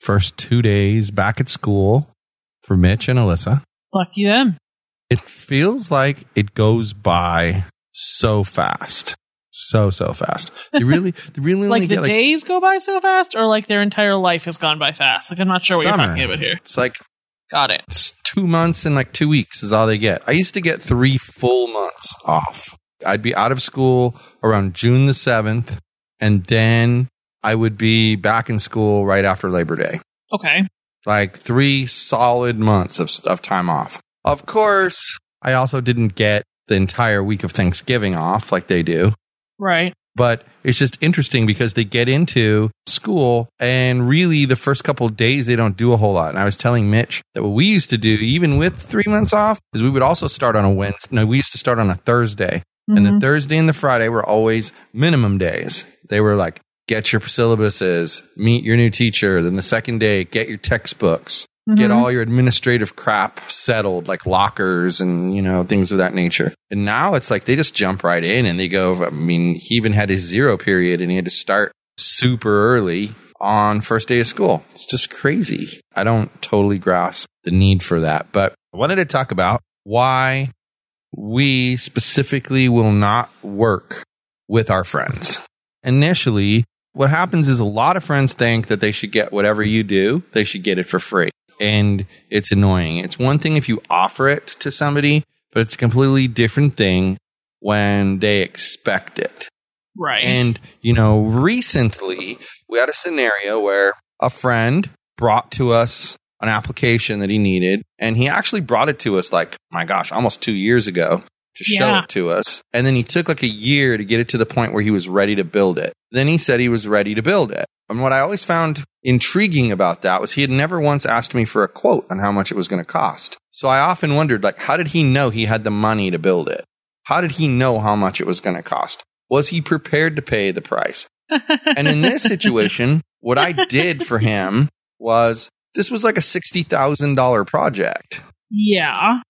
first two days back at school for Mitch and Alyssa. Lucky them. It feels like it goes by so fast. So, so fast. They really, they really Like the get like days go by so fast, or like their entire life has gone by fast. Like I'm not sure what summer. you're talking about here. It's like Got it. it's two months and like two weeks is all they get. I used to get three full months off. I'd be out of school around June the 7th, and then I would be back in school right after Labor Day. Okay. Like three solid months of, of time off. Of course, I also didn't get the entire week of Thanksgiving off like they do. Right. But it's just interesting because they get into school and really the first couple of days they don't do a whole lot. And I was telling Mitch that what we used to do, even with three months off, is we would also start on a Wednesday. No, we used to start on a Thursday. And the Mhm. Thursday and the Friday were always minimum days. They were like, get your syllabuses, meet your new teacher. Then the second day, get your textbooks, get Mhm. all your administrative crap settled, like lockers and, you know, things of that nature. And now it's like they just jump right in and they go, I mean, he even had his zero period and he had to start super early on first day of school. It's just crazy. I don't totally grasp the need for that, but I wanted to talk about why we specifically will not work with our friends. Initially, what happens is a lot of friends think that they should get whatever you do, they should get it for free. And it's annoying. It's one thing if you offer it to somebody, but it's a completely different thing when they expect it. Right. And, you know, recently we had a scenario where a friend brought to us an application that he needed, and he actually brought it to us like, my gosh, almost two years ago to show Yeah. it to us. And then he took like a year to get it to the point where he was ready to build it. Then he said he was ready to build it. And what I always found intriguing about that was he had never once asked me for a quote on how much it was going to cost. So I often wondered, like, how did he know he had the money to build it? How did he know how much it was going to cost? Was he prepared to pay the price? And in this situation, what I did for him was this was like a $60,000 project. yeah.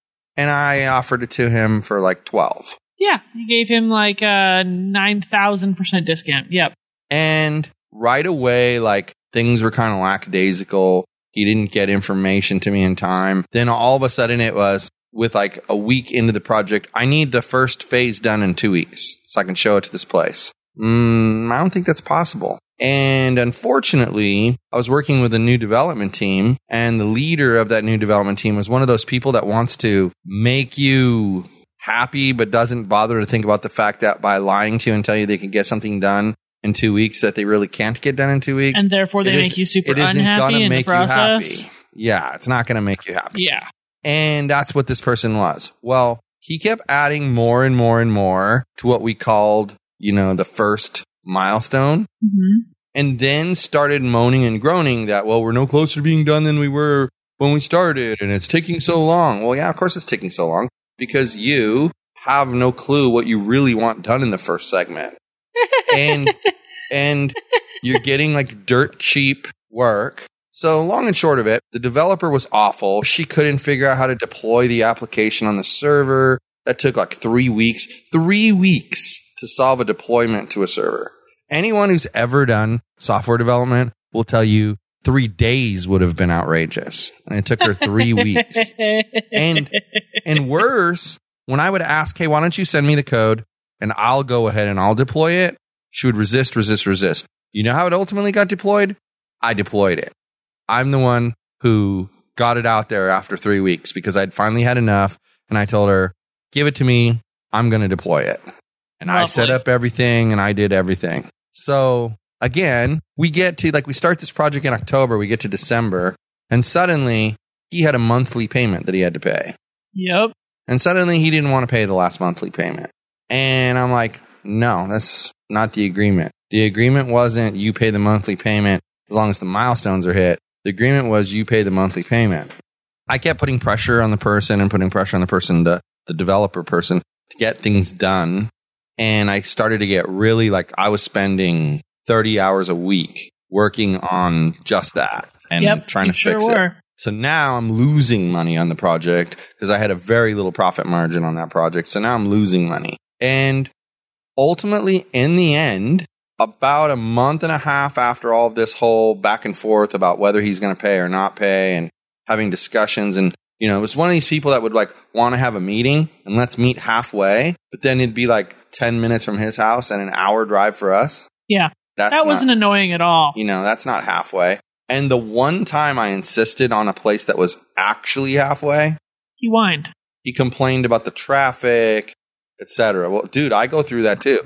And I offered it to him for like 12. Yeah. You gave him like a nine thousand percent discount. Yep. And right away, like things were kind of lackadaisical. He didn't get information to me in time. Then all of a sudden it was with like a week into the project. I need the first phase done in two weeks so I can show it to this place. Mm, I don't think that's possible. And unfortunately, I was working with a new development team and the leader of that new development team was one of those people that wants to make you happy, but doesn't bother to think about the fact that by lying to you and tell you they can get something done in two weeks that they really can't get done in two weeks. And therefore they make you super it isn't unhappy gonna in the make you process. happy. Yeah, it's not going to make you happy. Yeah. And that's what this person was. Well, he kept adding more and more and more to what we called, you know, the first milestone. hmm And then started moaning and groaning that, well, we're no closer to being done than we were when we started, and it's taking so long. Well, yeah, of course it's taking so long because you have no clue what you really want done in the first segment. And and you're getting like dirt cheap work. So long and short of it, the developer was awful. She couldn't figure out how to deploy the application on the server. That took like three weeks, three weeks to solve a deployment to a server. Anyone who's ever done software development will tell you three days would have been outrageous. And it took her three weeks. And and worse, when I would ask, hey, why don't you send me the code and I'll go ahead and I'll deploy it, she would resist, resist, resist. You know how it ultimately got deployed? I deployed it. I'm the one who got it out there after three weeks because I'd finally had enough. And I told her, give it to me. I'm going to deploy it. And I set up everything and I did everything. So again, we get to like, we start this project in October, we get to December, and suddenly he had a monthly payment that he had to pay. Yep. And suddenly he didn't want to pay the last monthly payment. And I'm like, no, that's not the agreement. The agreement wasn't you pay the monthly payment as long as the milestones are hit. The agreement was you pay the monthly payment. I kept putting pressure on the person and putting pressure on the person, the, the developer person to get things done. And I started to get really like I was spending 30 hours a week working on just that and yep. trying to sure fix it. were. So now I'm losing money on the project because I had a very little profit margin on that project. So now I'm losing money. And ultimately, in the end, about a month and a half after all of this whole back and forth about whether he's going to pay or not pay and having discussions and you know, it was one of these people that would like want to have a meeting and let's meet halfway, but then it'd be like 10 minutes from his house and an hour drive for us. Yeah. That's that not- wasn't annoying at all. you know, that's not halfway. And the one time I insisted on a place that was actually halfway, He whined. he complained about the traffic, etc. Well, dude, I go through that too.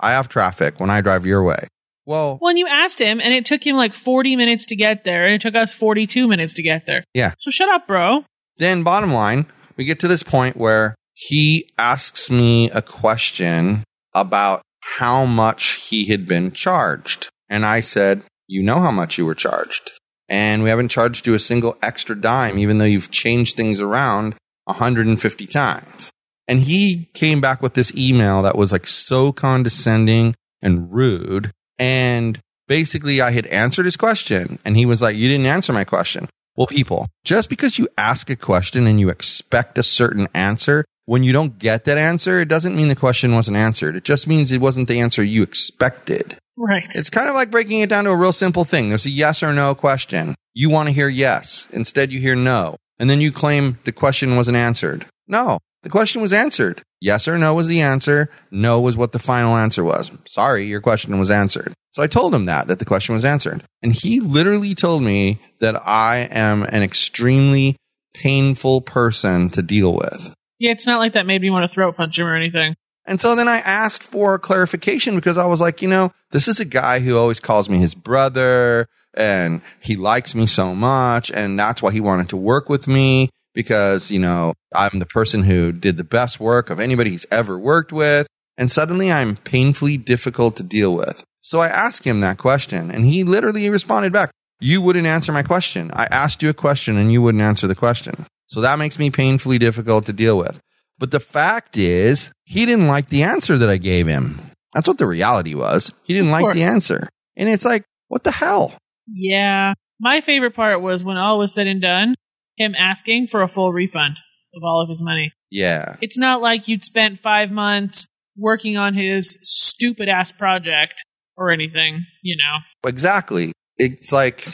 I have traffic when I drive your way. Well, Well, and you asked him, and it took him like 40 minutes to get there, and it took us 42 minutes to get there. Yeah. So shut up, bro. then bottom line, we get to this point where he asks me a question about how much he had been charged. And I said, You know how much you were charged. And we haven't charged you a single extra dime, even though you've changed things around 150 times. And he came back with this email that was like so condescending and rude. And basically, I had answered his question, and he was like, You didn't answer my question. Well, people, just because you ask a question and you expect a certain answer, when you don't get that answer, it doesn't mean the question wasn't answered. It just means it wasn't the answer you expected. Right. It's kind of like breaking it down to a real simple thing. There's a yes or no question. You want to hear yes. Instead, you hear no. And then you claim the question wasn't answered. No, the question was answered. Yes or no was the answer. No was what the final answer was. Sorry, your question was answered. So I told him that, that the question was answered. And he literally told me that I am an extremely painful person to deal with. yeah, it's not like that made me want to throat punch him or anything. And so then I asked for clarification because I was like, you know, this is a guy who always calls me his brother and he likes me so much. And that's why he wanted to work with me because, you know, I'm the person who did the best work of anybody he's ever worked with. And suddenly I'm painfully difficult to deal with. So I asked him that question and he literally responded back, you wouldn't answer my question. I asked you a question and you wouldn't answer the question. So that makes me painfully difficult to deal with. But the fact is, he didn't like the answer that I gave him. That's what the reality was. He didn't like the answer. And it's like, what the hell? Yeah. My favorite part was when all was said and done, him asking for a full refund of all of his money. Yeah. It's not like you'd spent five months working on his stupid ass project or anything, you know. Exactly. It's like,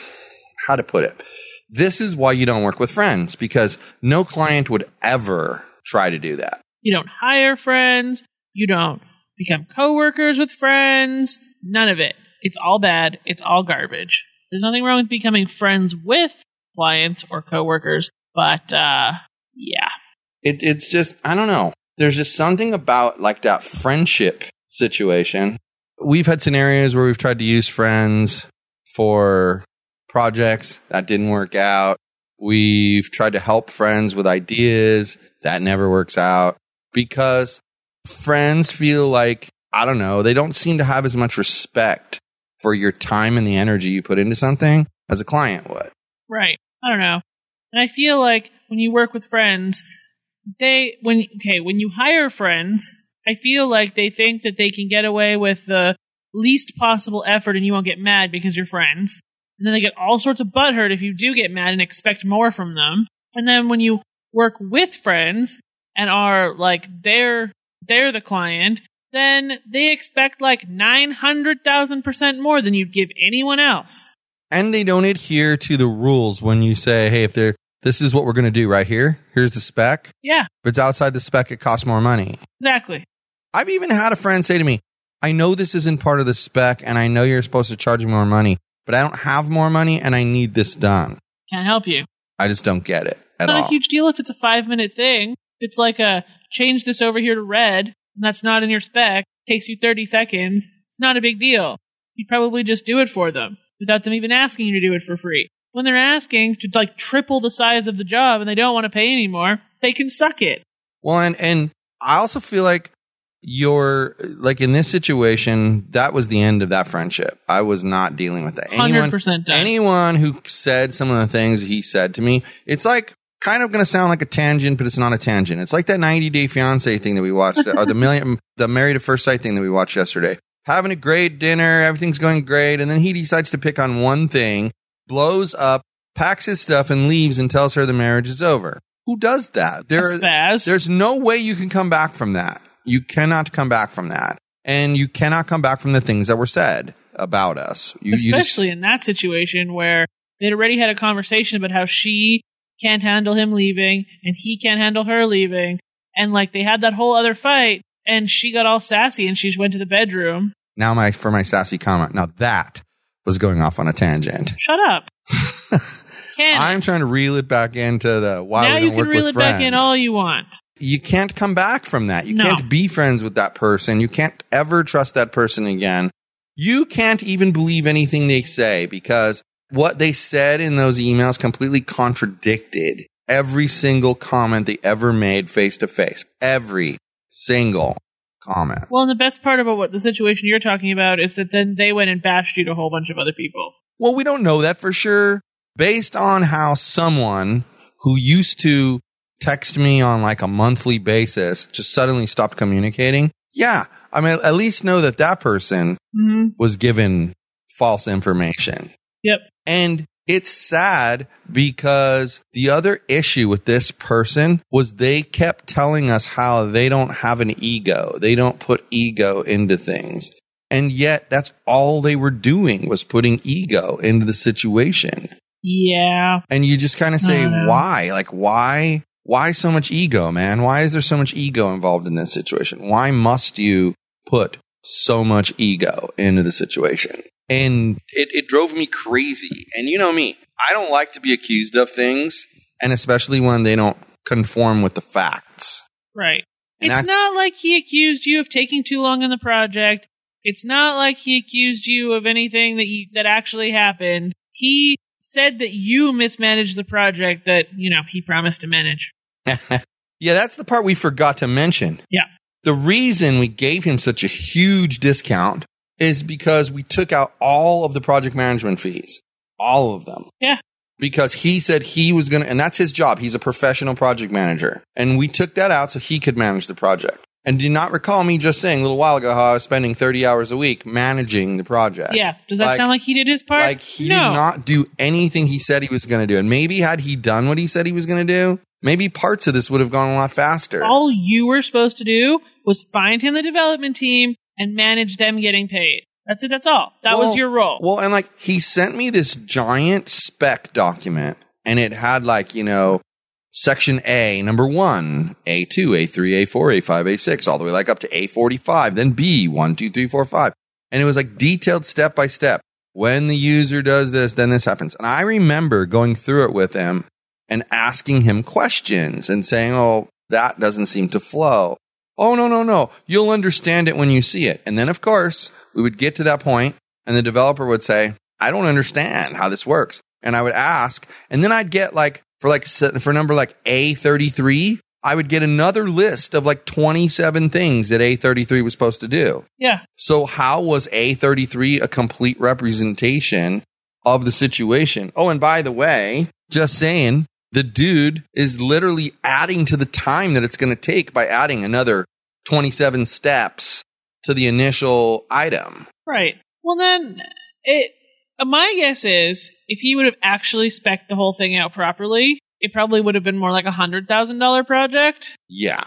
how to put it? This is why you don't work with friends because no client would ever try to do that. You don't hire friends. You don't become coworkers with friends. None of it. It's all bad. It's all garbage. There's nothing wrong with becoming friends with clients or coworkers, but uh yeah. It, it's just, I don't know. There's just something about like that friendship situation. We've had scenarios where we've tried to use friends for projects that didn't work out. We've tried to help friends with ideas that never works out because friends feel like, I don't know, they don't seem to have as much respect for your time and the energy you put into something as a client would. Right. I don't know. And I feel like when you work with friends, they when okay, when you hire friends, I feel like they think that they can get away with the least possible effort and you won't get mad because you're friends. And then they get all sorts of butthurt if you do get mad and expect more from them. And then when you work with friends and are like they're they're the client, then they expect like nine hundred thousand percent more than you'd give anyone else. and they don't adhere to the rules when you say, "Hey, if they're this is what we're going to do right here. Here's the spec. Yeah, If it's outside the spec, it costs more money." exactly. I've even had a friend say to me, "I know this isn't part of the spec, and I know you're supposed to charge more money, but I don't have more money, and I need this done." Can't help you. I just don't get it at It's not all. a huge deal if it's a five minute thing. It's like a change this over here to red, and that's not in your spec, takes you 30 seconds, it's not a big deal. You'd probably just do it for them without them even asking you to do it for free. When they're asking to like triple the size of the job and they don't want to pay anymore, they can suck it. Well, and, and I also feel like you're like in this situation, that was the end of that friendship. I was not dealing with that. 100% done. anyone who said some of the things he said to me, it's like kind of going to sound like a tangent, but it's not a tangent. It's like that 90 Day Fiance thing that we watched, or the million, the Married at First Sight thing that we watched yesterday. Having a great dinner, everything's going great, and then he decides to pick on one thing, blows up, packs his stuff, and leaves, and tells her the marriage is over. Who does that? There, there's no way you can come back from that. You cannot come back from that. And you cannot come back from the things that were said about us. You, you just- Especially in that situation where they'd already had a conversation about how she can't handle him leaving and he can't handle her leaving. And like they had that whole other fight and she got all sassy and she just went to the bedroom. now my for my sassy comment. Now that was going off on a tangent. Shut up. I'm trying to reel it back into the why now you can reel it back in all you want. You can't come back from that. You No. can't be friends with that person. You can't ever trust that person again. You can't even believe anything they say because what they said in those emails completely contradicted every single comment they ever made face to face. Every single comment. Well, and the best part about what the situation you're talking about is that then they went and bashed you to a whole bunch of other people. Well, we don't know that for sure. Based on how someone who used to text me on like a monthly basis just suddenly stopped communicating. Yeah. I mean, at least know that that person hmm was given false information. Yep. And it's sad because the other issue with this person was they kept telling us how they don't have an ego. They don't put ego into things. And yet that's all they were doing was putting ego into the situation. Yeah. And you just kind of say, why? Like, why? Why so much ego, man? Why is there so much ego involved in this situation? Why must you put so much ego into the situation? And it, it drove me crazy. And you know me, I don't like to be accused of things, and especially when they don't conform with the facts. Right. And it's I- not like he accused you of taking too long in the project. It's not like he accused you of anything that you, that actually happened. He said that you mismanaged the project that, you know, he promised to manage. yeah, that's the part we forgot to mention. Yeah. The reason we gave him such a huge discount is because we took out all of the project management fees, all of them. Yeah. Because he said he was going to, and that's his job. He's a professional project manager. And we took that out so he could manage the project. And do not recall me just saying a little while ago how I was spending 30 hours a week managing the project. Yeah. Does that Like- sound like he did his part? Like he no. did not do anything he said he was going to do. And maybe had he done what he said he was going to do, maybe parts of this would have gone a lot faster. All you were supposed to do was find him the development team and manage them getting paid. That's it. That's all. That was your role. Well, and like he sent me this giant spec document and it had like, you know, section A, number one, A2, A3, A4, A5, A6, all the way like up to A45, then B, one, two, three, four, five. And it was like detailed step by step. When the user does this, then this happens. And I remember going through it with him and asking him questions and saying, Oh, that doesn't seem to flow. Oh, no, no, no. You'll understand it when you see it. And then, of course, we would get to that point and the developer would say, I don't understand how this works. And I would ask, and then I'd get like, for like, for number like A33, I would get another list of like 27 things that A33 was supposed to do. yeah. So how was A33 a complete representation of the situation? Oh, and by the way, just saying, the dude is literally adding to the time that it's going to take by adding another 27 steps to the initial item. Right. Well, then, it. My guess is if he would have actually spec the whole thing out properly, it probably would have been more like a hundred thousand dollar project, Yeah.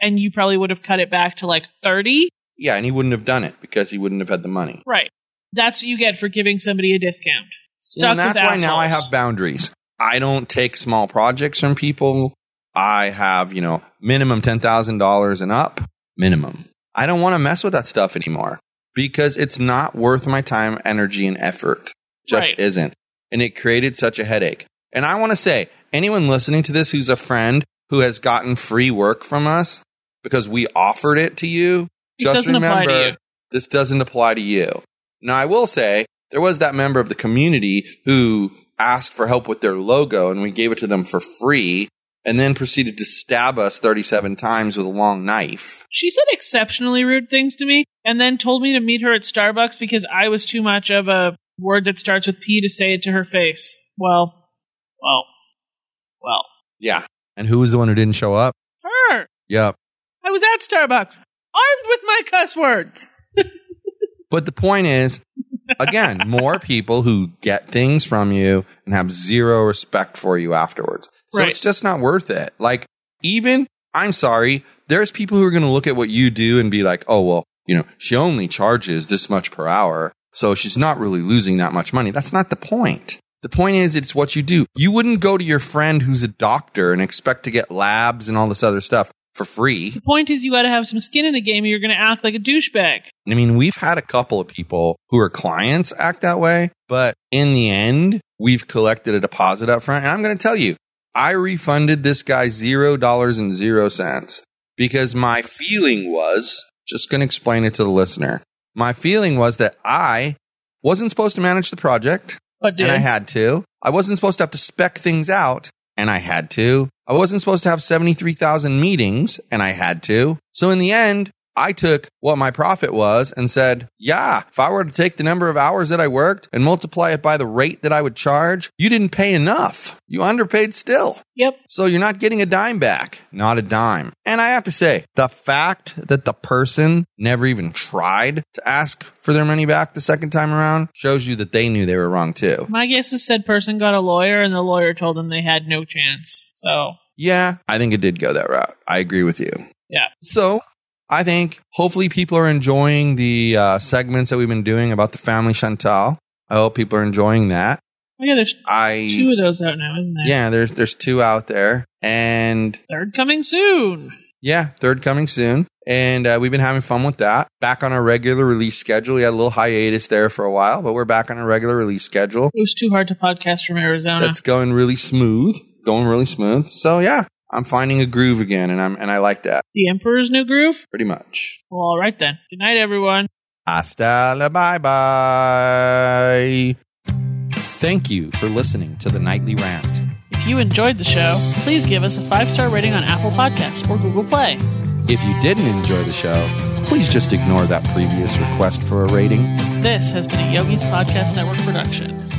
and you probably would have cut it back to like thirty. Yeah, and he wouldn't have done it because he wouldn't have had the money. Right. That's what you get for giving somebody a discount. Stuck Well, and that's why now I have boundaries. I don't take small projects from people. I have, you know, minimum $10,000 and up, minimum. I don't want to mess with that stuff anymore because it's not worth my time, energy, and effort. Just Right. isn't. And it created such a headache. And I want to say, anyone listening to this who's a friend who has gotten free work from us because we offered it to you, This just doesn't apply to remember you. this doesn't apply to you. Now, I will say there was that member of the community who asked for help with their logo and we gave it to them for free and then proceeded to stab us 37 times with a long knife. She said exceptionally rude things to me and then told me to meet her at Starbucks because I was too much of a word that starts with P to say it to her face. Well, well, well. Yeah. And who was the one who didn't show up? Her! Yep. I was at Starbucks, armed with my cuss words. But the point is, again, more people who get things from you and have zero respect for you afterwards. So Right. it's just not worth it. Like, even, I'm sorry, there's people who are going to look at what you do and be like, oh, well, you know, she only charges this much per hour. So she's not really losing that much money. That's not the point. The point is, it's what you do. You wouldn't go to your friend who's a doctor and expect to get labs and all this other stuff for free. The point is, you got to have some skin in the game or you're going to act like a douchebag. I mean, we've had a couple of people who are clients act that way, but in the end, we've collected a deposit up front. And I'm going to tell you, I refunded this guy zero dollars and zero cents because my feeling was just going to explain it to the listener. My feeling was that I wasn't supposed to manage the project and I had to. I wasn't supposed to have to spec things out, and I had to. I wasn't supposed to have 73,000 meetings, and I had to. So in the end, I took what my profit was and said, yeah, if I were to take the number of hours that I worked and multiply it by the rate that I would charge, you didn't pay enough. You underpaid still. yep. So you're not getting a dime back, not a dime. And I have to say, the fact that the person never even tried to ask for their money back the second time around shows you that they knew they were wrong too. My guess is said person got a lawyer and the lawyer told them they had no chance. So, Yeah, I think it did go that route. I agree with you. Yeah. So I think hopefully people are enjoying the uh, segments that we've been doing about the family Chantal. I hope people are enjoying that. oh yeah, there's I two of those out now, isn't there? yeah, there's there's two out there, and Third coming soon. yeah, third coming soon. And uh, we've been having fun with that. Back on our regular release schedule. We had a little hiatus there for a while, but we're back on a regular release schedule. It was too hard to podcast from Arizona. That's going really smooth. Going really smooth. So yeah, I'm finding a groove again, and I'm and I like that the Emperor's New Groove? pretty much. Well, all right then. Good night, everyone. Hasta la bye bye. Thank you for listening to the nightly rant. If you enjoyed the show, please give us a five star rating on Apple Podcasts or Google Play. If you didn't enjoy the show, please just ignore that previous request for a rating. This has been a Yogi's Podcast Network production.